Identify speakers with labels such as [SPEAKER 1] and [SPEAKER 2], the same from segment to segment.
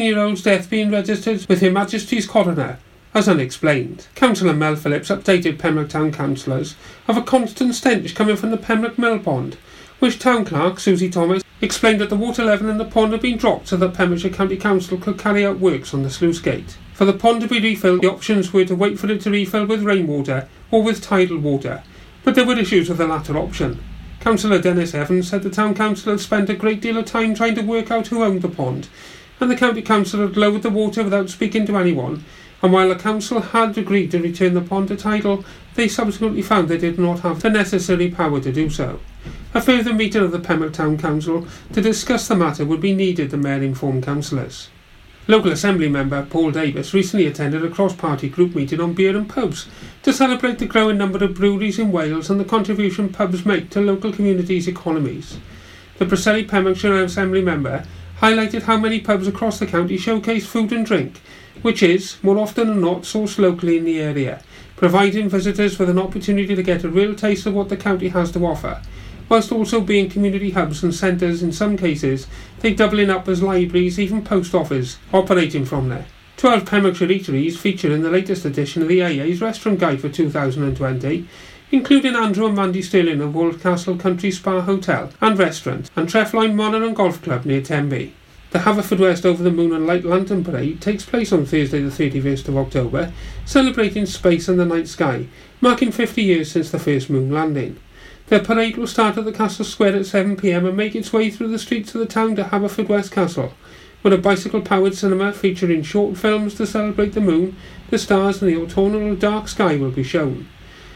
[SPEAKER 1] year old's death being registered with Her Majesty's Coroner as unexplained. Councillor Mel Phillips updated Pembroke Town councillors of a constant stench coming from the Pembroke Mill Pond, which Town Clerk Susie Thomas explained that the water level in the pond had been dropped so that Pembrokeshire County Council could carry out works on the sluice gate. For the pond to be refilled, the options were to wait for it to refill with rainwater or with tidal water, but there were issues with the latter option. Councillor Dennis Evans said the Town Council had spent a great deal of time trying to work out who owned the pond, and the County Council had lowered the water without speaking to anyone, and while the council had agreed to return the pond to title, they subsequently found they did not have the necessary power to do so. A further meeting of the Pembroke Town Council to discuss the matter would be needed, the Mayor informed councillors. Local Assembly member Paul Davies recently attended a cross-party group meeting on beer and pubs to celebrate the growing number of breweries in Wales and the contribution pubs make to local communities' economies. The Preseli Pembrokeshire Assembly member highlighted how many pubs across the county showcase food and drink which is, more often than not, sourced locally in the area, providing visitors with an opportunity to get a real taste of what the county has to offer, whilst also being community hubs and centres in some cases, they doubling up as libraries, even post office, operating from there. 12 Pembrokeshire eateries feature in the latest edition of the AA's Restaurant Guide for 2020, including Andrew and Mandy Stirling of Wolfscastle Country Spa Hotel and Restaurant and Trefloyne Manor and Golf Club near Tenby. The Haverfordwest Over the Moon and Light Lantern Parade takes place on Thursday the 31st of October, celebrating space and the night sky, marking 50 years since the first moon landing. The parade will start at the Castle Square at 7pm and make its way through the streets of the town to Haverfordwest Castle, where a bicycle-powered cinema featuring short films to celebrate the moon, the stars and the autumnal dark sky will be shown.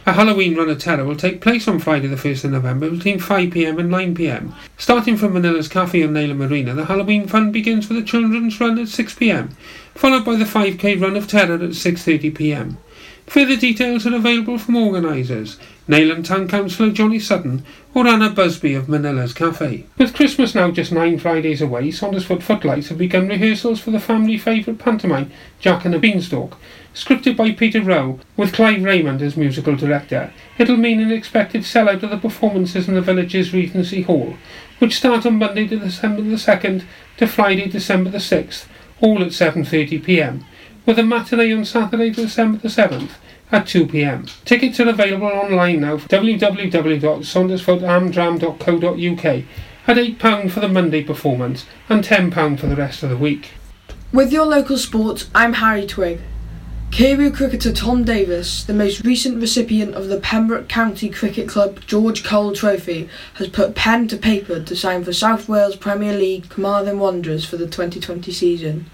[SPEAKER 1] A Halloween run of terror will take place on Friday the 1st of November between 5pm and 9pm. Starting from Manila's Cafe on Neyland Marina, the Halloween fun begins with a children's run at 6pm, followed by the 5k run of terror at 6.30pm. Further details are available from organisers, Neyland Town Councillor Johnny Sutton or Anna Busby of Manila's Cafe. With Christmas now just nine Fridays away, Saundersfoot Footlights have begun rehearsals for the family favourite pantomime, Jack and the Beanstalk, Scripted by Peter Rowe, with Clive Raymond as musical director, it'll mean an expected sellout of the performances in the village's Regency Hall, which start on Monday, December the 2nd to Friday, December the 6th, all at 7.30pm, with a matinee on Saturday, December the 7th at 2pm. Tickets are available online now for www.saundersfoothamdram.co.uk at £8 for the Monday performance and £10 for the rest of the week.
[SPEAKER 2] With your local sports, I'm Harry Twig. Carew cricketer Tom Davis, the most recent recipient of the Pembroke County Cricket Club George Cole Trophy, has put pen to paper to sign for South Wales Premier League Carmarthen Wanderers for the 2020 season.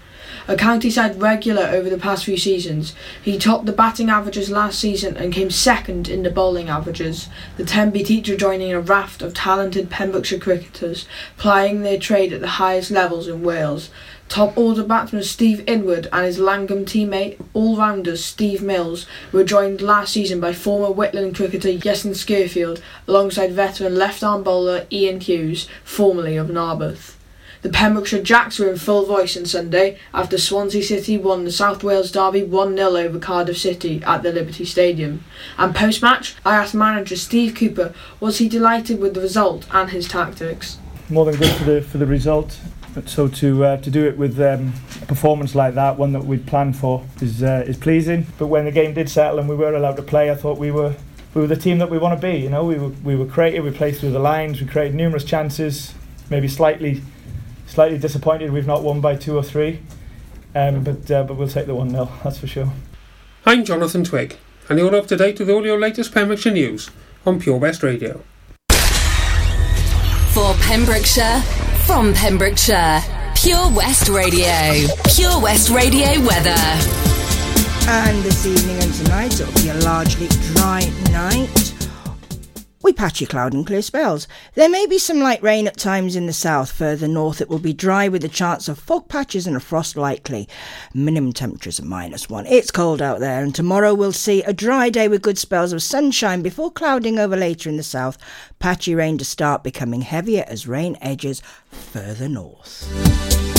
[SPEAKER 2] A county side regular over the past few seasons, he topped the batting averages last season and came second in the bowling averages, the Tenby teacher joining a raft of talented Pembrokeshire cricketers plying their trade at the highest levels in Wales, Top order batsman Steve Inwood and his Llangwm teammate, all-rounder Steve Mills, were joined last season by former Whitland cricketer Iestyn Skirfield alongside veteran left-arm bowler Ian Hughes, formerly of Narberth. The Pembrokeshire Jacks were in full voice on Sunday after Swansea City won the South Wales Derby 1 0 over Cardiff City at the Liberty Stadium. And post match, I asked manager Steve Cooper was he delighted with the result and his tactics.
[SPEAKER 3] More than good for the for the result. But so to uh, to do it with um, a performance like that, one that we'd planned for, is uh, is pleasing. But when the game did settle and we were allowed to play, I thought we were we were the team that we want to be. You know, we were we were creative. We played through the lines. We created numerous chances. Maybe slightly slightly disappointed we've not won by two or three. Um, but uh, but we'll take the one 0 That's for sure.
[SPEAKER 1] I'm Jonathan Twig, and you're up to date with all your latest Pembrokeshire news on Pure West Radio.
[SPEAKER 4] For Pembrokeshire from Pembrokeshire, Pure West Radio. Pure West Radio weather.
[SPEAKER 5] And this evening and tonight it'll be a largely dry night we patchy cloud and clear spells. There may be some light rain at times in the south. Further north, it will be dry with a chance of fog patches and a frost likely. Minimum temperatures are minus one. It's cold out there, and tomorrow we'll see a dry day with good spells of sunshine before clouding over later in the south. Patchy rain to start, becoming heavier as rain edges further north.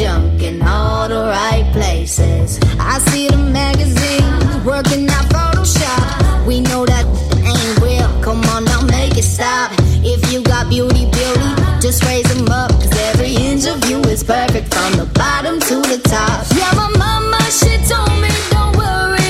[SPEAKER 6] places. I see the magazines working out Photoshop. We know that ain't real. Come on now, make it stop. If you got beauty, beauty, just raise them up. Cause every inch of you is perfect from the bottom to the top. Yeah, my mama, she told me. no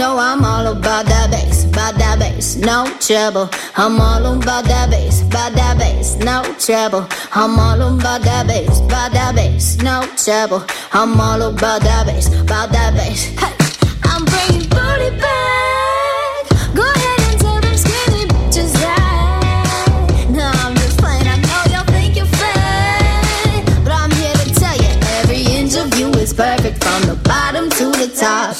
[SPEAKER 6] trouble. I'm all about that bass, about that bass, no trouble. I'm all about that bass, about that bass, no trouble. I'm all about that bass, by that bass, no trouble. I'm all about that bass. About that bass. Hey, I'm bringing booty back. Go ahead and tell them skinny bitches that. No, I'm just playing. I know y'all think you're fake, but I'm here to tell you every inch of you is perfect from the bottom to the top.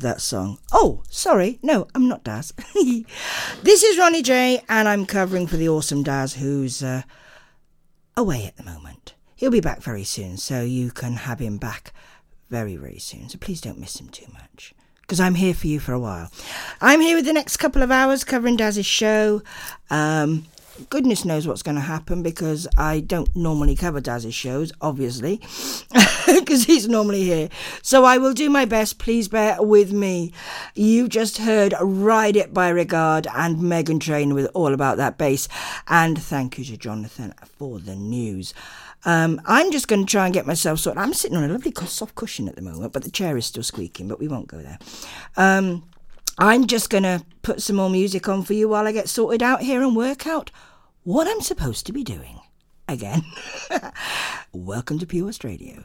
[SPEAKER 5] that song. Oh, sorry. No, I'm not Daz. this is Ronnie J, and I'm covering for the awesome Daz, who's uh, away at the moment. He'll be back very soon, so you can have him back very, very soon. So please don't miss him too much. Because I'm here for you for a while. I'm here with the next couple of hours covering Daz's show. Um, goodness knows what's going to happen because I don't normally cover Daz's shows, obviously, because he's normally here. So I will do my best. Please bear with me. You just heard Ride It by Regard and Meghan Trainor with All About That Bass. And thank you to Jonathan for the news. Um, I'm just going to try and get myself sorted. I'm sitting on a lovely soft cushion at the moment, but the chair is still squeaking, but we won't go there. Um, I'm just going to put some more music on for you while I get sorted out here and work out what I'm supposed to be doing. Again, welcome to Pure West Radio.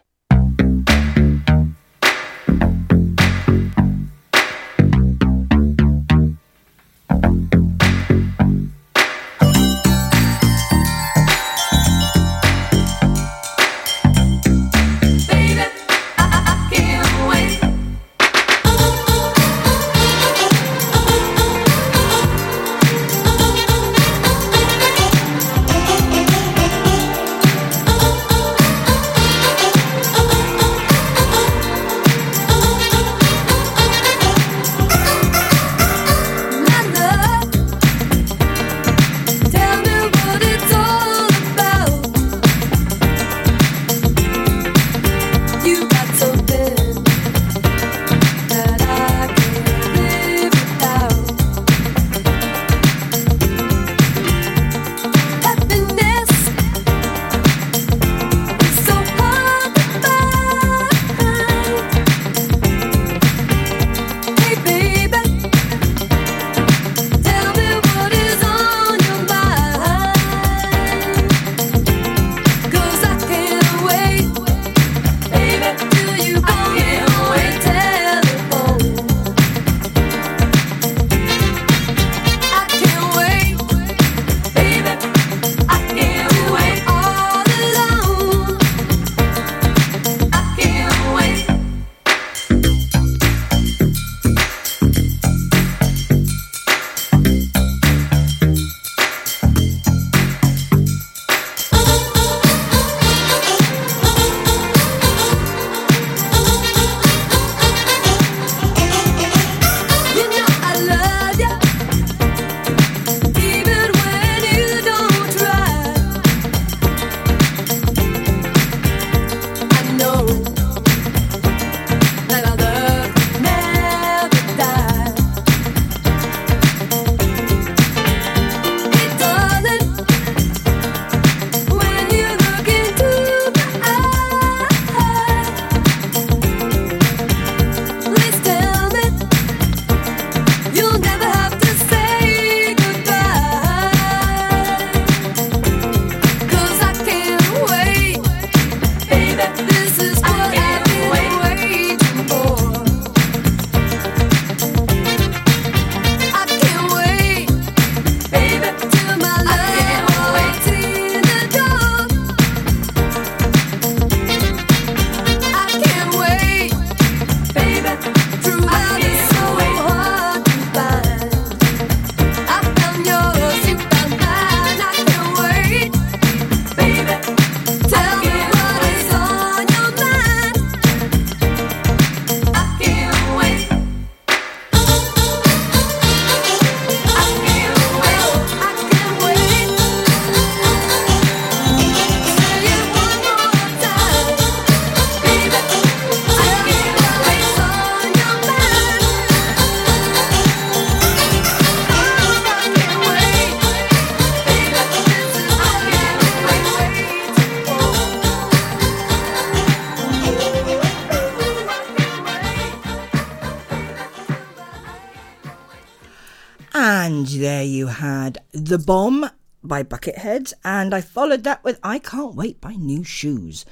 [SPEAKER 5] The Bomb by Bucketheads, and I followed that with I Can't Wait by Nu Shooz.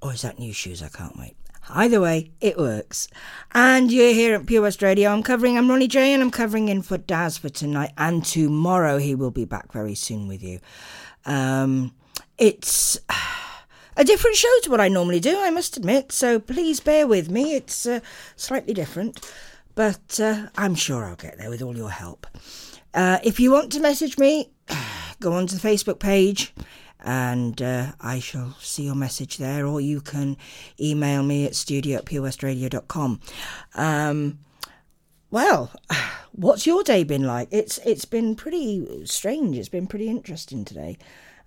[SPEAKER 5] Or is that Nu Shooz? I Can't Wait. Either way, it works. And you're here at Pure West Radio. I'm covering, I'm Ronnie J, and I'm covering in for Daz for tonight and tomorrow. He will be back very soon with you. Um, it's a different show to what I normally do, I must admit, so please bear with me. It's uh, slightly different, but uh, I'm sure I'll get there with all your help. Uh, if you want to message me, go onto the Facebook page and uh, I shall see your message there, or you can email me at studio at purewestradio.com. Um, well, what's your day been like? It's it's been pretty strange. It's been pretty interesting today.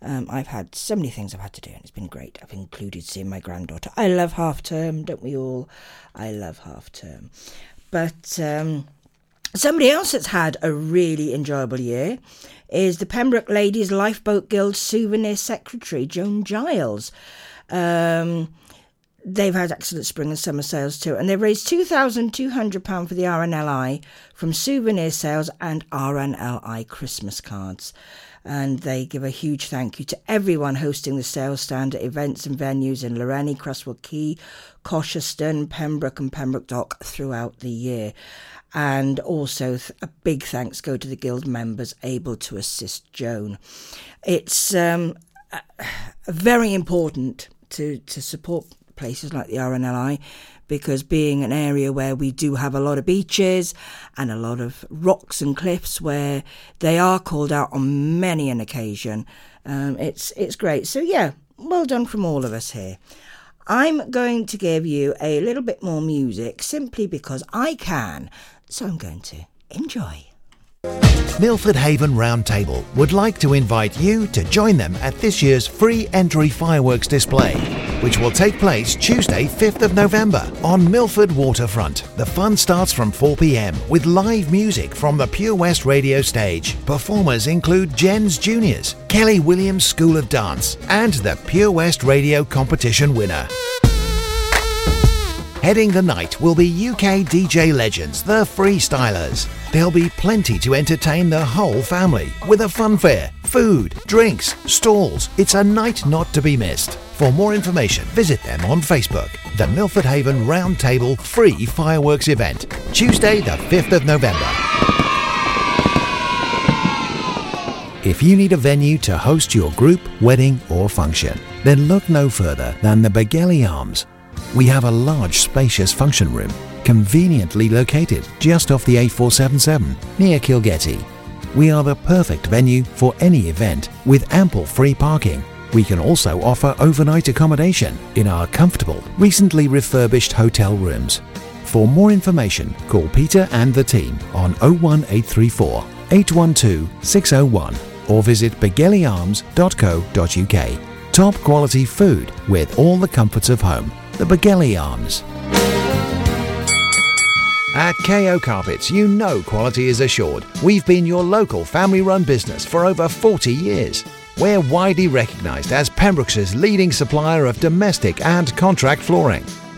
[SPEAKER 5] Um, I've had so many things I've had to do, and it's been great. I've included seeing my granddaughter. I love half term, don't we all? I love half term. But um, somebody else that's had a really enjoyable year is the Pembroke Ladies Lifeboat Guild Souvenir Secretary, Joan Giles. Um, they've had excellent spring and summer sales too, and they've raised £2,200 for the RNLI from souvenir sales and RNLI Christmas cards. And they give a huge thank you to everyone hosting the sales stand at events and venues in Lawrenny, Cresswell Quay, Cosheston, Pembroke, and Pembroke Dock throughout the year. And also, a big thanks go to the Guild members able to assist Joan. It's um, very important to, to support places like the RNLI because being an area where we do have a lot of beaches and a lot of rocks and cliffs where they are called out on many an occasion, um, it's it's great. So yeah, well done from all of us here. I'm going to give you a little bit more music simply because I can. So I'm going to enjoy.
[SPEAKER 7] Milford Haven Roundtable would like to invite you to join them at this year's free entry fireworks display, which will take place Tuesday, 5th of November on Milford Waterfront. The fun starts from 4 pm with live music from the Pure West radio stage. Performers include Jens Juniors, Kelly Williams School of Dance, and the Pure West radio competition winner. Heading the night will be UK DJ legends, the Freestylers. There'll be plenty to entertain the whole family with a fun fair, food, drinks, stalls. It's a night not to be missed. For more information, visit them on Facebook. The Milford Haven Roundtable Free Fireworks Event, Tuesday, the 5th of November. If you need a venue to host your group, wedding, or function, then look no further than the Begelly Arms we have a large spacious function room, conveniently located just off the A477 near Kilgetty. We are the perfect venue for any event with ample free parking. We can also offer overnight accommodation in our comfortable, recently refurbished hotel rooms. For more information, call Peter and the team on 01834 812 601 or visit begellyarms.co.uk. Top quality food with all the comforts of home the Begelly Arms. At KO Carpets, you know quality is assured. We've been your local family run business for over 40 years. We're widely recognised as Pembroke's leading supplier of domestic and contract flooring.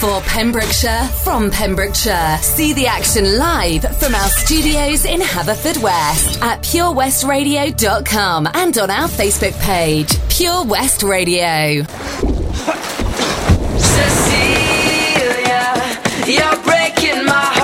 [SPEAKER 4] For Pembrokeshire, from Pembrokeshire. See the action live from our studios in Haverfordwest at purewestradio.com and on our Facebook page, Pure West Radio.
[SPEAKER 8] Cecilia, you're breaking my heart.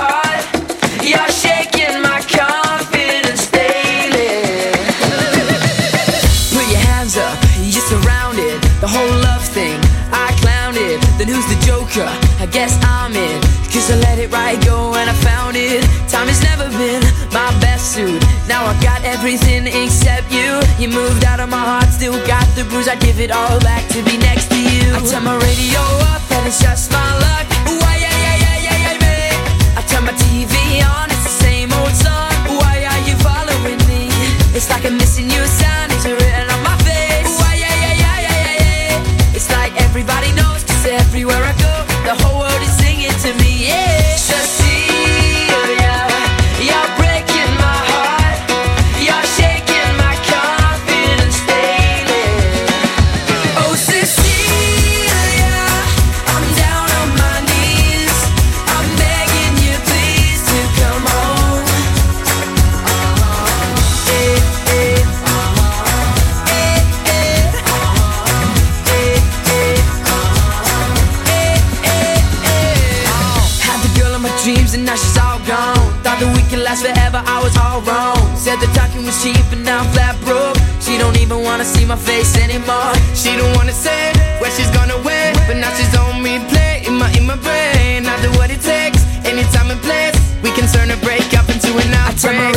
[SPEAKER 8] Suit. Now I got everything except you. You moved out of my heart, still got the bruise. I give it all back to be next to you. I turn my radio up and it's just my luck. Why, yeah, yeah, yeah, yeah, yeah, babe. I turn my TV on, it's the same old song. Why are you following me? It's like I'm missing you, sign
[SPEAKER 9] see my face anymore.
[SPEAKER 8] She don't wanna say where she's gonna win, but now she's on replay in my in my brain. I do what it takes, anytime and place. We can turn a breakup into an outbreak.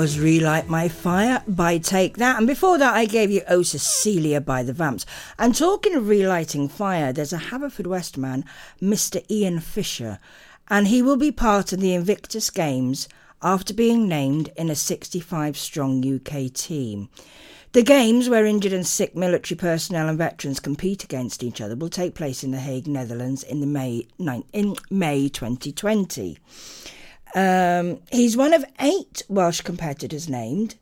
[SPEAKER 5] Was Relight My Fire by Take That. And before that, I gave you Oh Cecilia by the Vamps. And talking of relighting fire, there's a Haverfordwest man, Mr. Ian Fisher, and he will be part of the Invictus Games after being named in a 65 strong UK team. The games, where injured and sick military personnel and veterans compete against each other, will take place in The Hague, Netherlands, in the May in May 2020. Um, he's one of eight Welsh competitors named.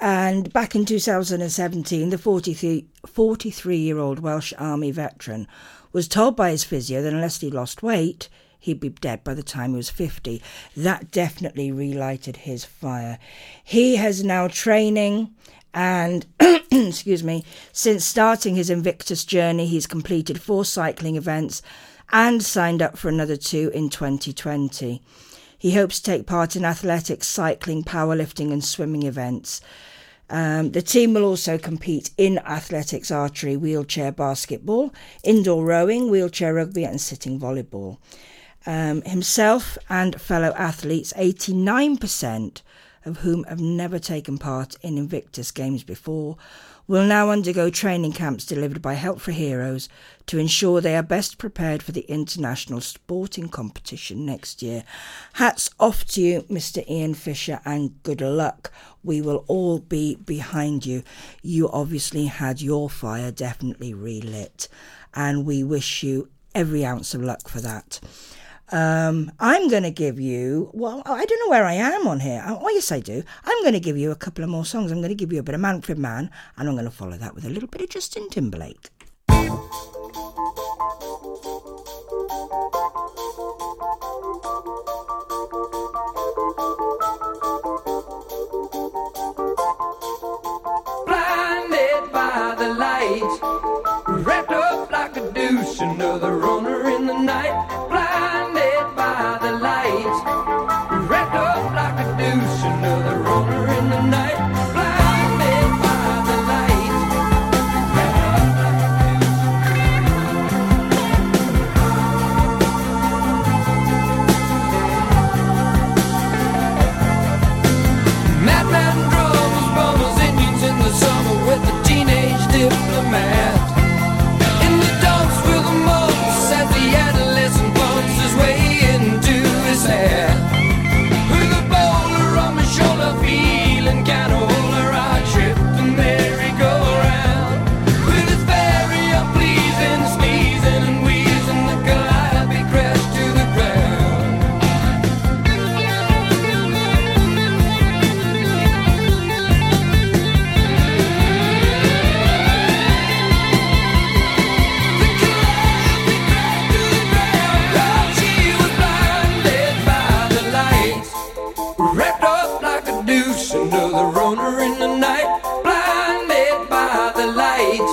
[SPEAKER 5] And back in 2017, the 43 year old Welsh Army veteran was told by his physio that unless he lost weight, he'd be dead by the time he was 50. That definitely relighted his fire. He has now training and excuse me since starting his invictus journey he's completed four cycling events and signed up for another two in 2020 he hopes to take part in athletics cycling powerlifting and swimming events. Um, the team will also compete in athletics archery wheelchair basketball indoor rowing wheelchair rugby and sitting volleyball. Um, himself and fellow athletes 89% of whom have never taken part in Invictus Games before, will now undergo training camps delivered by Help for Heroes to ensure they are best prepared for the international sporting competition next year. Hats off to you, Mr. Ian Fisher, and good luck. We will all be behind you. You obviously had your fire definitely relit, and we wish you every ounce of luck for that. Um, I'm going to give you, well, I don't know where I am on here. Oh, yes, I do. I'm going to give you a couple of more songs. I'm going to give you a bit of Manfred Mann, and I'm going to follow that with a little bit of Justin Timberlake.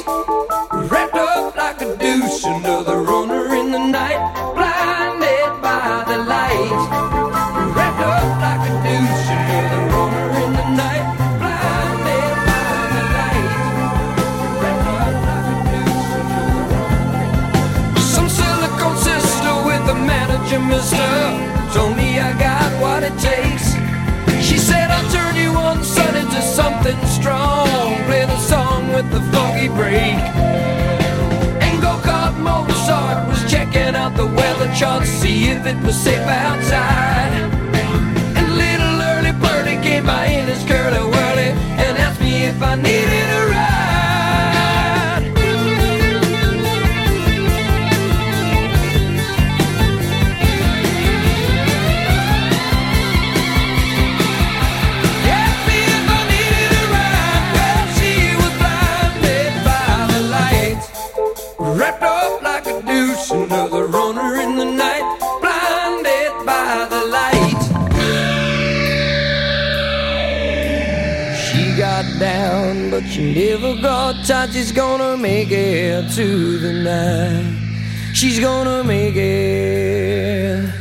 [SPEAKER 10] Light, break. Go kart Mozart was checking out the weather chart, see if it was safe outside. And little early birdie came by in his curly whirly and asked me if I needed a ride. She never got tight. She's gonna make it to the night. She's gonna make it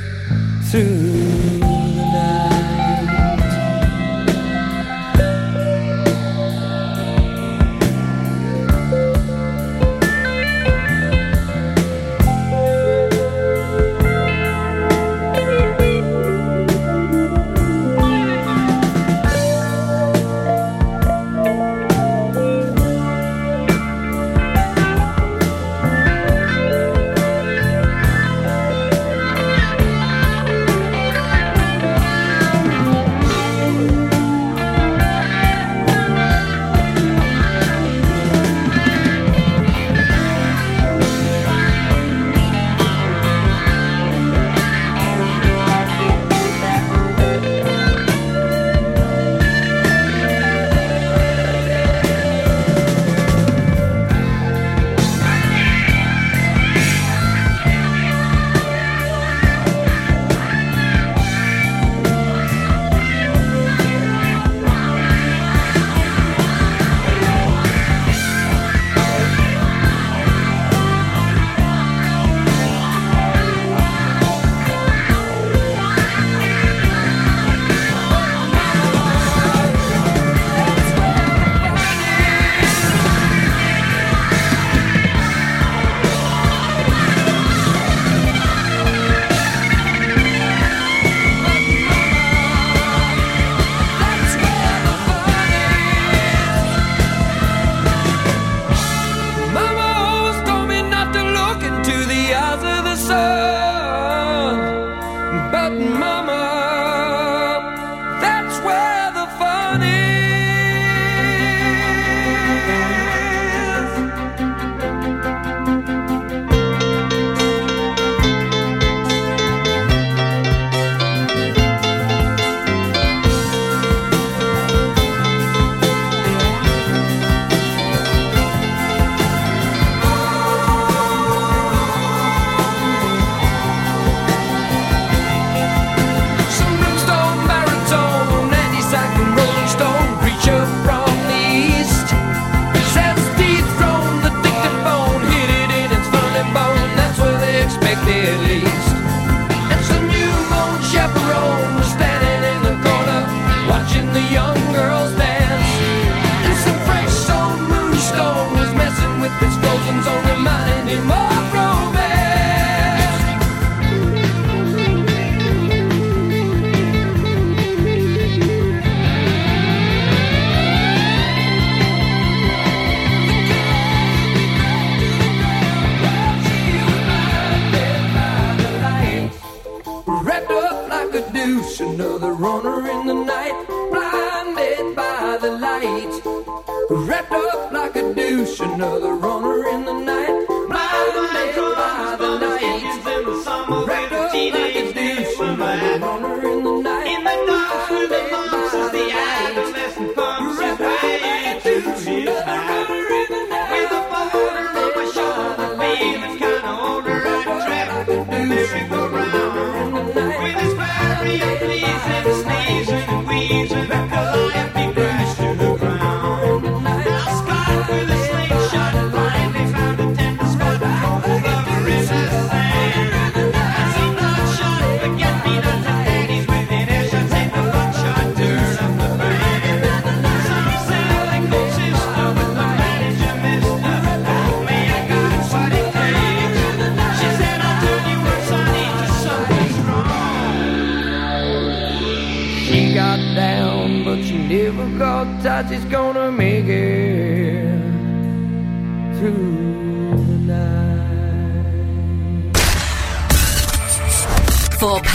[SPEAKER 10] another runner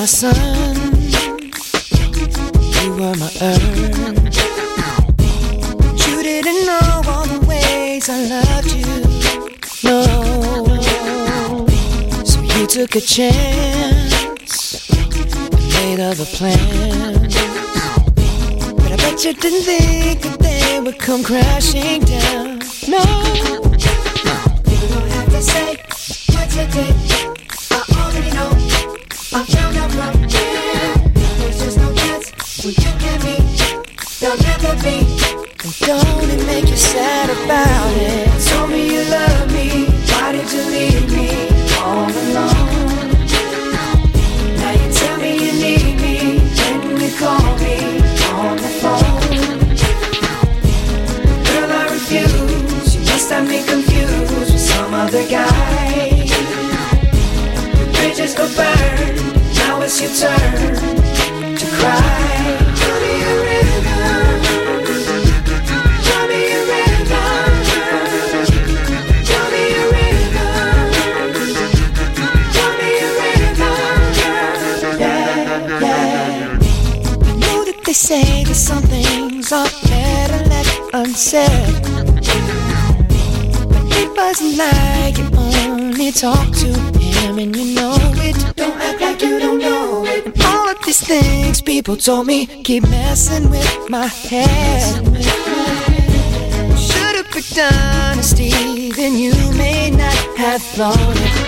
[SPEAKER 11] My sun, you were my earth. You didn't know all the ways I loved you. No, so you took a chance, made other plans. But I bet you didn't think that they would come crashing down. It wasn't like you only talk to him and you know it. Don't act like you don't know it. And all of these things people told me keep messing with my head. Should've picked honesty, then you may not have thought it.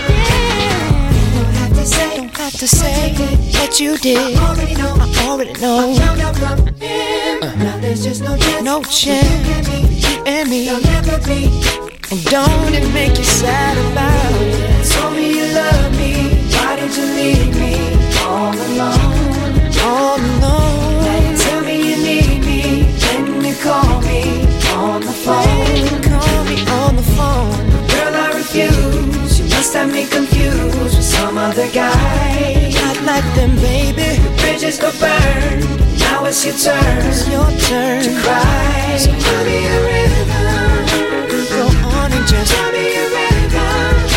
[SPEAKER 11] Have to say, don't have to say what you did. I already know. I already know. I found out from him. Uh. Now there's just no chance. No chance. You and me. There'll never be. And don't it make you sad about it? Told me you love me. Why did you leave me all alone? All alone. Tell me you need me. When you call me on the phone. Call me on the phone. Girl, I refuse. You must have me confused with some other guy. Not like them, baby. The bridges go burn. Now it's your turn. It's your turn to cry. So tell me a rhythm. Go on and just tell me a rhythm.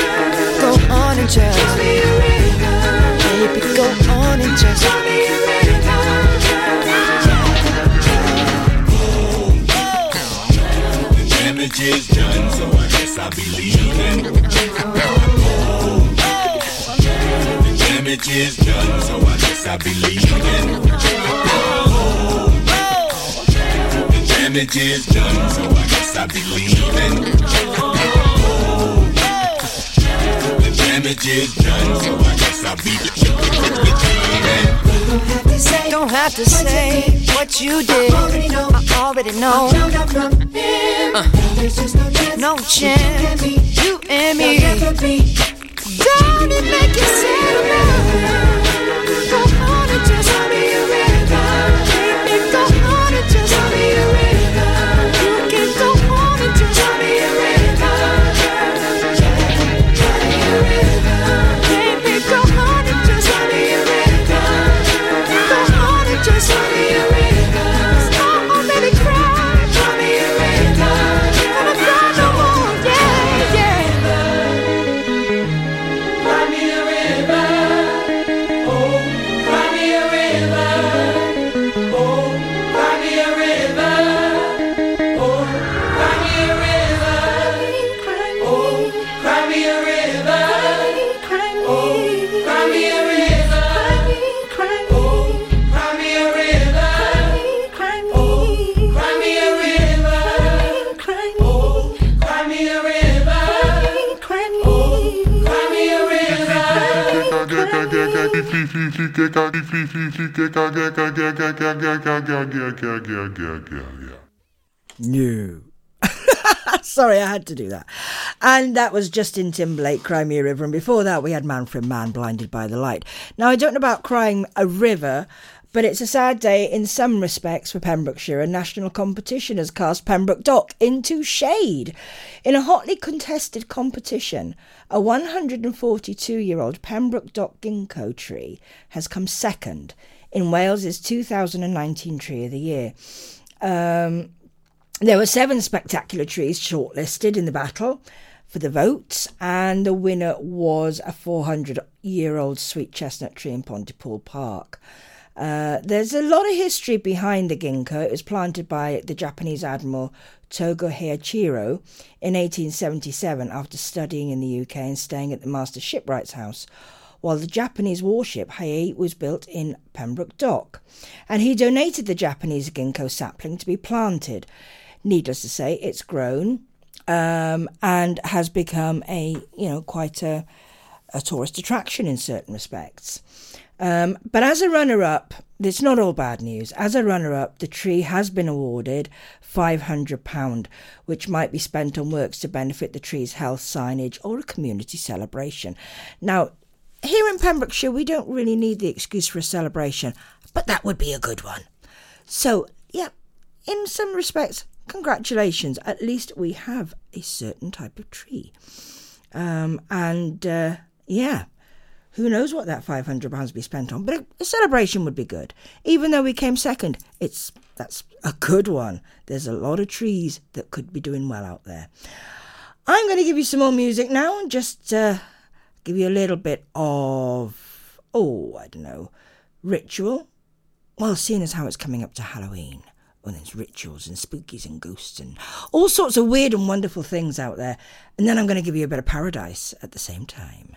[SPEAKER 11] Go on and just tell me a rhythm. Baby, go on and just tell me a
[SPEAKER 12] The damage is done, so I guess I'll be leaving. The damage is done, so I guess I'll be leaving. The damage is done, so I guess I'll be leaving. The damage is done, so I guess I'll be leaving.
[SPEAKER 11] Don't have to say what you did. I already know. I already know. Uh, no chance. You and me. Don't it make you sad? Go
[SPEAKER 5] No. Sorry, I had to do that. And that was Justin Timberlake, Cry Me a River. And before that, we had Manfred Mann, Blinded by the Light. Now, I don't know about crying a river, but it's a sad day in some respects for Pembrokeshire. A national competition has cast Pembroke Dock into shade. In a hotly contested competition, a 142 year old Pembroke Dock ginkgo tree has come second in Wales's 2019 Tree of the Year. Um, there were seven spectacular trees shortlisted in the battle for the votes, and the winner was a 400 year old sweet chestnut tree in Pontypool Park. Uh, there's a lot of history behind the ginkgo. It was planted by the Japanese admiral Togo Heihachiro in 1877 after studying in the UK and staying at the Master Shipwright's house, while the Japanese warship Hiei was built in Pembroke Dock. And he donated the Japanese ginkgo sapling to be planted. Needless to say, it's grown um, and has become a you know quite a, a tourist attraction in certain respects. Um, but as a runner up, it's not all bad news. As a runner up, the tree has been awarded £500, which might be spent on works to benefit the tree's health signage or a community celebration. Now, here in Pembrokeshire, we don't really need the excuse for a celebration, but that would be a good one. So, yeah, in some respects, congratulations. At least we have a certain type of tree. Um, and uh, yeah, who knows what that five hundred pounds be spent on? But a, celebration would be good. Even though we came second, it's that's a good one. There's a lot of trees that could be doing well out there. I'm going to give you some more music now and just uh, give you a little bit of oh I don't know ritual. Well, seeing as how it's coming up to Halloween. Well, there's rituals and spookies and ghosts and all sorts of weird and wonderful things out there. And then I'm going to give you a bit of paradise at the same time.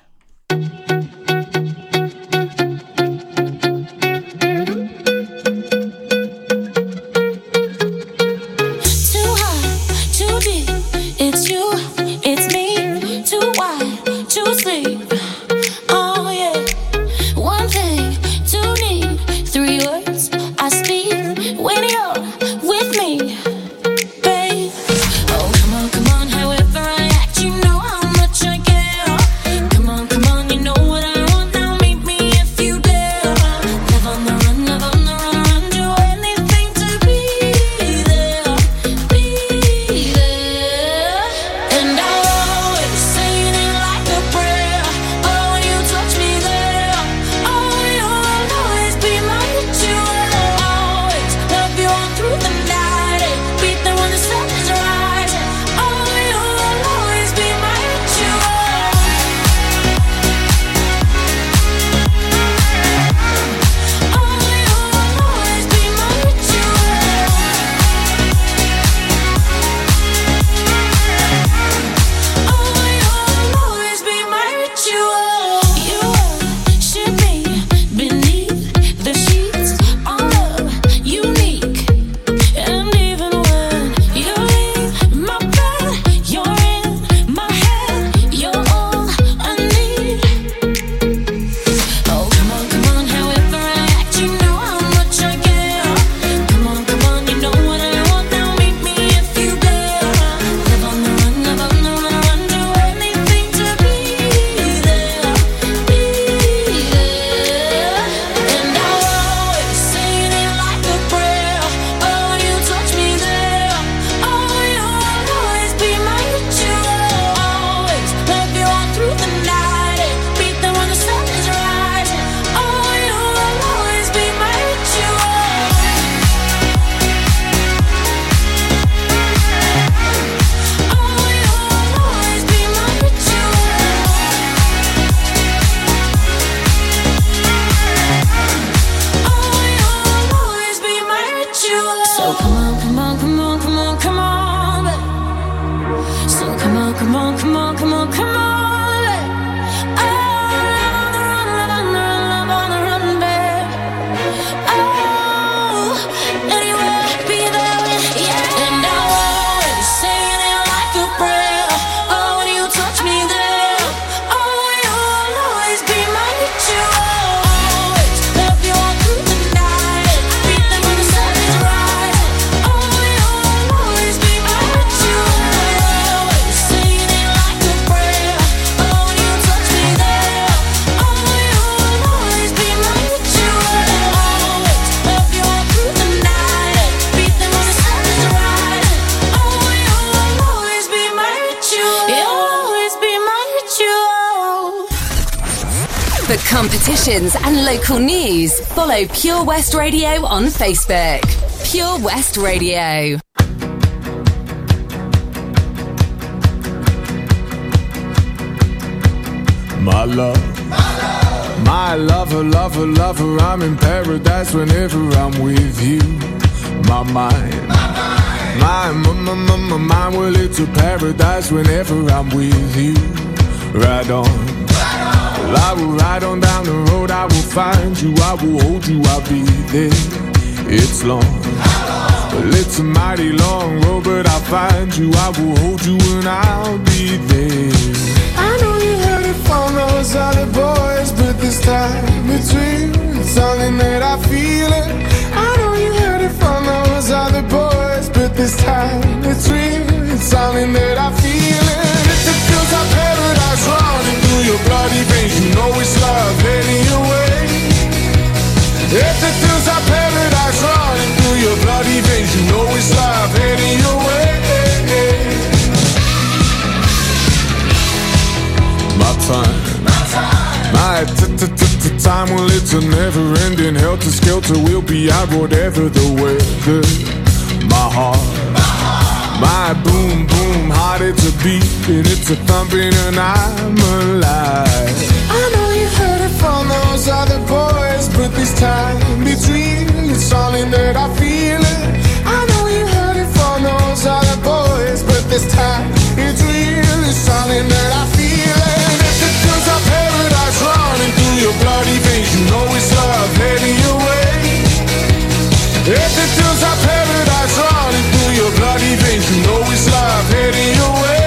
[SPEAKER 4] Local news, follow Pure West Radio on Facebook. Pure West Radio.
[SPEAKER 13] My love. My lover, lover, lover, I'm in paradise whenever I'm with you. My mind. My, mind, my, my, my, my mind, well, it's a paradise whenever I'm with you. Ride on. Well, I will ride on down the road, I will find you, I will hold you, I'll be there. It's long. Well, it's a mighty long road, but I'll find you, I will hold you, and I'll be there. I know you heard it from those other boys, but this time real. It's something that I feel it. I know you heard it from those other boys, but this time real. It's something that I feel it. Paradise running through your bloody veins, you know it's love way. If paradise running through your bloody veins, you know it's love heading your way. My time, my time, well, it's a never ending helter skelter. We'll be out whatever the weather. My heart, my boom boom heart, it's a beat and it's a thumping, and I'm alive. I know you heard it from those other boys, but this time it's real. It's something that I feel it. I know you heard it from those other boys, but this time it's real. It's something that I feel it. If it feels like paradise running through your bloody veins, you know it's love heading your way. Bloody you know it's love heading your way.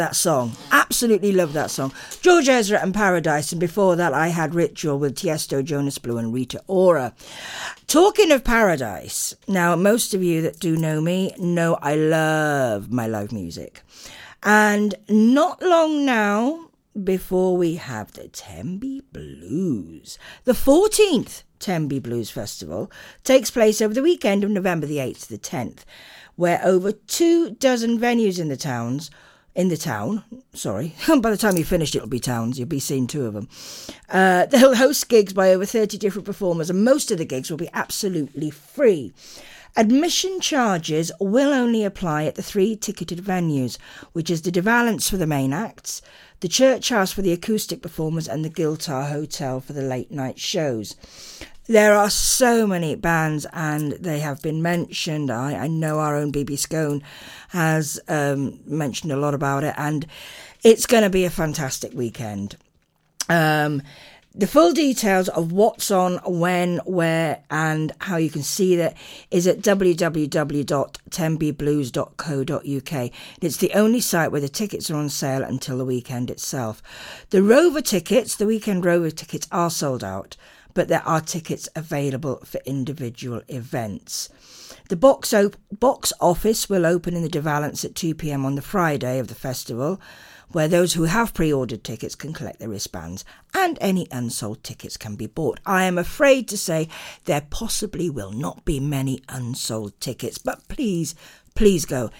[SPEAKER 13] That
[SPEAKER 5] song. Absolutely love that song. George Ezra and Paradise, and before that, I had Ritual with Tiesto, Jonas Blue, and Rita Ora. Talking of Paradise, now, most of you that do know me know I love my live music. And not long now, before we have the Tenby Blues, the 14th Tenby Blues Festival takes place over the weekend of November the 8th to the 10th, where over two dozen venues in the towns in the town. Sorry, by the time you finish, it'll be towns. You'll be seeing two of them. Uh, they'll host gigs by over 30 different performers, and most of the gigs will be absolutely free. Admission charges will only apply at the three ticketed venues, which is the De Valence for the main acts, the Church House for the acoustic performers, and the Giltar Hotel for the late night shows. There are so many bands, and they have been mentioned. I, I know our own BB Scone has um, mentioned a lot about it, and it's going to be a fantastic weekend. Um, The full details of what's on, when, where, and how you can see that is at www.tenbyblues.co.uk. It's the only site where the tickets are on sale until the weekend itself. The Rover tickets, the weekend Rover tickets, are sold out, but there are tickets available for individual events. The box, op- box office will open in the De Valence at 2 pm on the Friday of the festival, where those who have pre ordered tickets can collect their wristbands and any unsold tickets can be bought. I am afraid to say there possibly will not be many unsold tickets, but please, please go.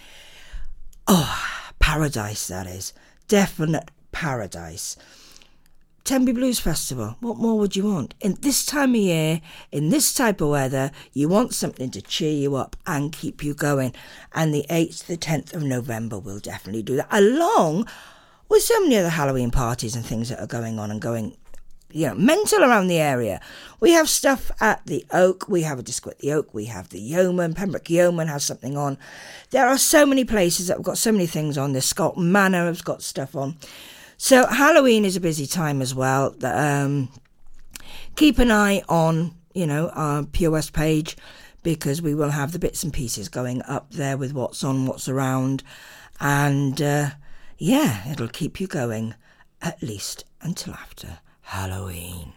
[SPEAKER 5] Oh, paradise that is. Definite paradise. Tenby Blues Festival. What more would you want? In this time of year, in this type of weather, you want something to cheer you up and keep you going. And the 8th, the 10th of November will definitely do that, along with so many other Halloween parties and things that are going on and going, you know, mental around the area. We have stuff at the Oak, we have a disco at the Oak, we have the Yeoman, Pembroke Yeoman has something on. There are so many places that have got so many things on. The Scott Manor has got stuff on. So Halloween is a busy time as well. Um, keep an eye on, you know, our POS page because we will have the bits and pieces going up there with what's on, what's around, and uh, yeah, it'll keep you going at least until after Halloween.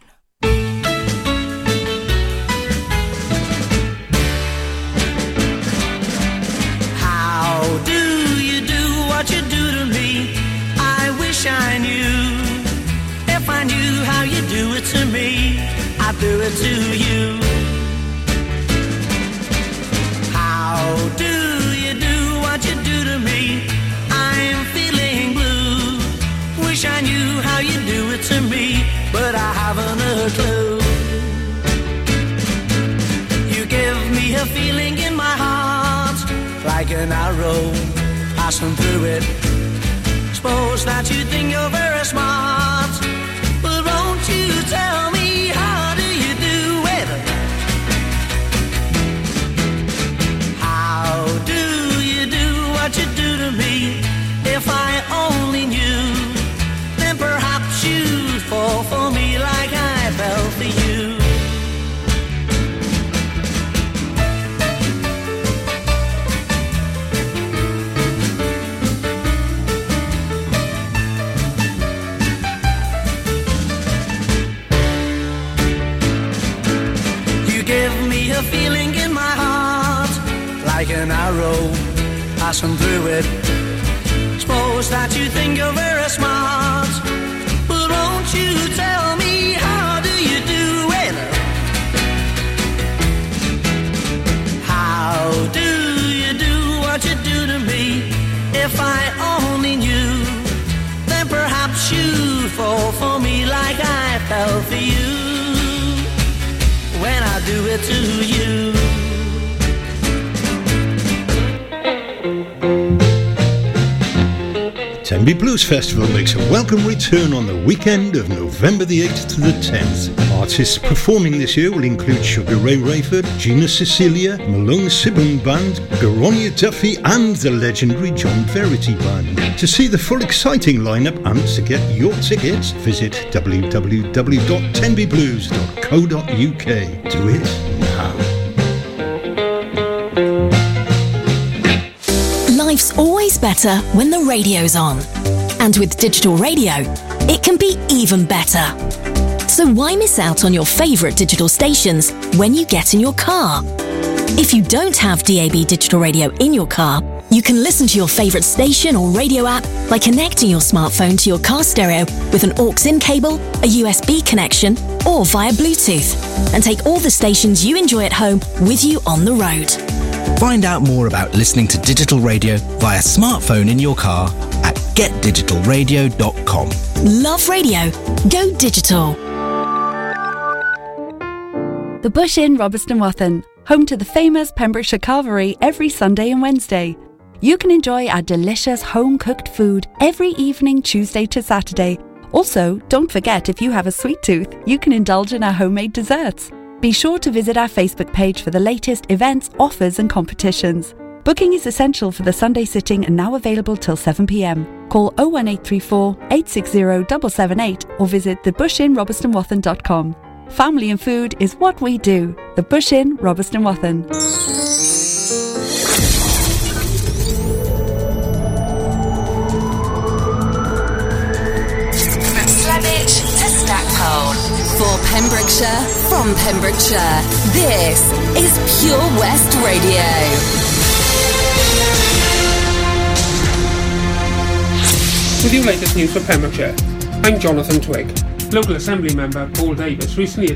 [SPEAKER 14] How do you do what you do to me? I knew. If I knew how you do it to me, I'd do it to you. How do you do what you do to me? I'm feeling blue. Wish I knew how you do it to me, but I haven't a clue. You give me a feeling in my heart, like an arrow passing through it. Suppose that you think you're very smart, but won't you tell me how do you do it? How do you do what you do to me? If I only passing through it. Suppose that you think you're very smart, but won't you tell me how do you do it? How do you do what you do to me? If I only knew, then perhaps you'd fall for me like I fell for you when I do it to you.
[SPEAKER 15] Tenby Blues Festival makes a welcome return on the weekend of November the 8th to the 10th. Artists performing this year will include Sugar Ray Rayford, Gina Cecilia, Malone Sibun Band, Garonia Duffy and the legendary John Verity Band. To see the full exciting lineup and to get your tickets, visit www.tenbyblues.co.uk. Do it
[SPEAKER 16] Always better when the radio's on. And with digital radio, it can be even better. So why miss out on your favourite digital stations when you get in your car? If you don't have DAB digital radio in your car, you can listen to your favourite station or radio app by connecting your smartphone to your car stereo with an aux-in cable, a USB connection, or via Bluetooth, and take all the stations you enjoy at home with you on the road.
[SPEAKER 17] Find out more about listening to digital radio via smartphone in your car at getdigitalradio.com.
[SPEAKER 16] Love radio. Go digital.
[SPEAKER 18] The Bush Inn, Robeston Wathen, home to the famous Pembrokeshire Carvery every Sunday and Wednesday. You can enjoy our delicious home cooked food every evening, Tuesday to Saturday. Also, don't forget if you have a sweet tooth, you can indulge in our homemade desserts. Be sure to visit our Facebook page for the latest events, offers, and competitions. Booking is essential for the Sunday sitting and now available till 7 pm. Call 01834 860 778 or visit thebushinrobertsonwathen.com. Family and food is what we do. The Bush Inn, Robeston Wathen.
[SPEAKER 4] From Slevich to Stackpole. For Pembrokeshire, from Pembrokeshire, this is Pure West Radio.
[SPEAKER 1] With your latest news for Pembrokeshire, I'm Jonathan Twig. Local Assembly member Paul Davies recently